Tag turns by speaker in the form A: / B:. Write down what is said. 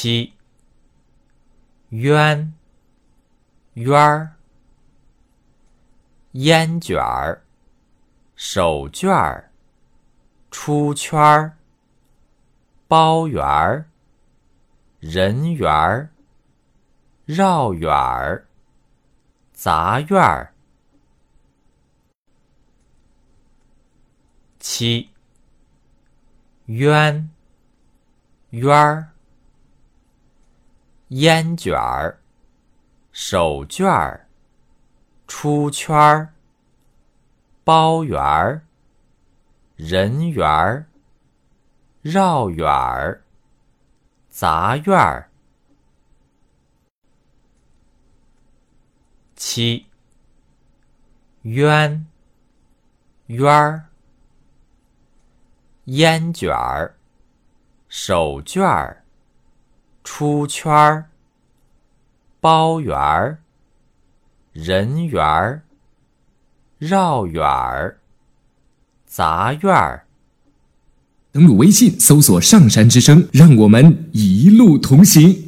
A: 七，圆，圆儿，烟卷儿，手绢儿，出圈儿，包圆儿，人缘儿，绕远儿，杂院儿。七，圆，圆儿，烟卷儿，手绢儿，出圈儿，包圆儿，人缘儿，绕远儿，杂院儿。七，冤冤儿。烟卷儿，手绢儿，出圈儿，包圆儿，人缘儿，绕远儿，杂院儿。
B: 登录微信，搜索“上山之声”，让我们一路同行。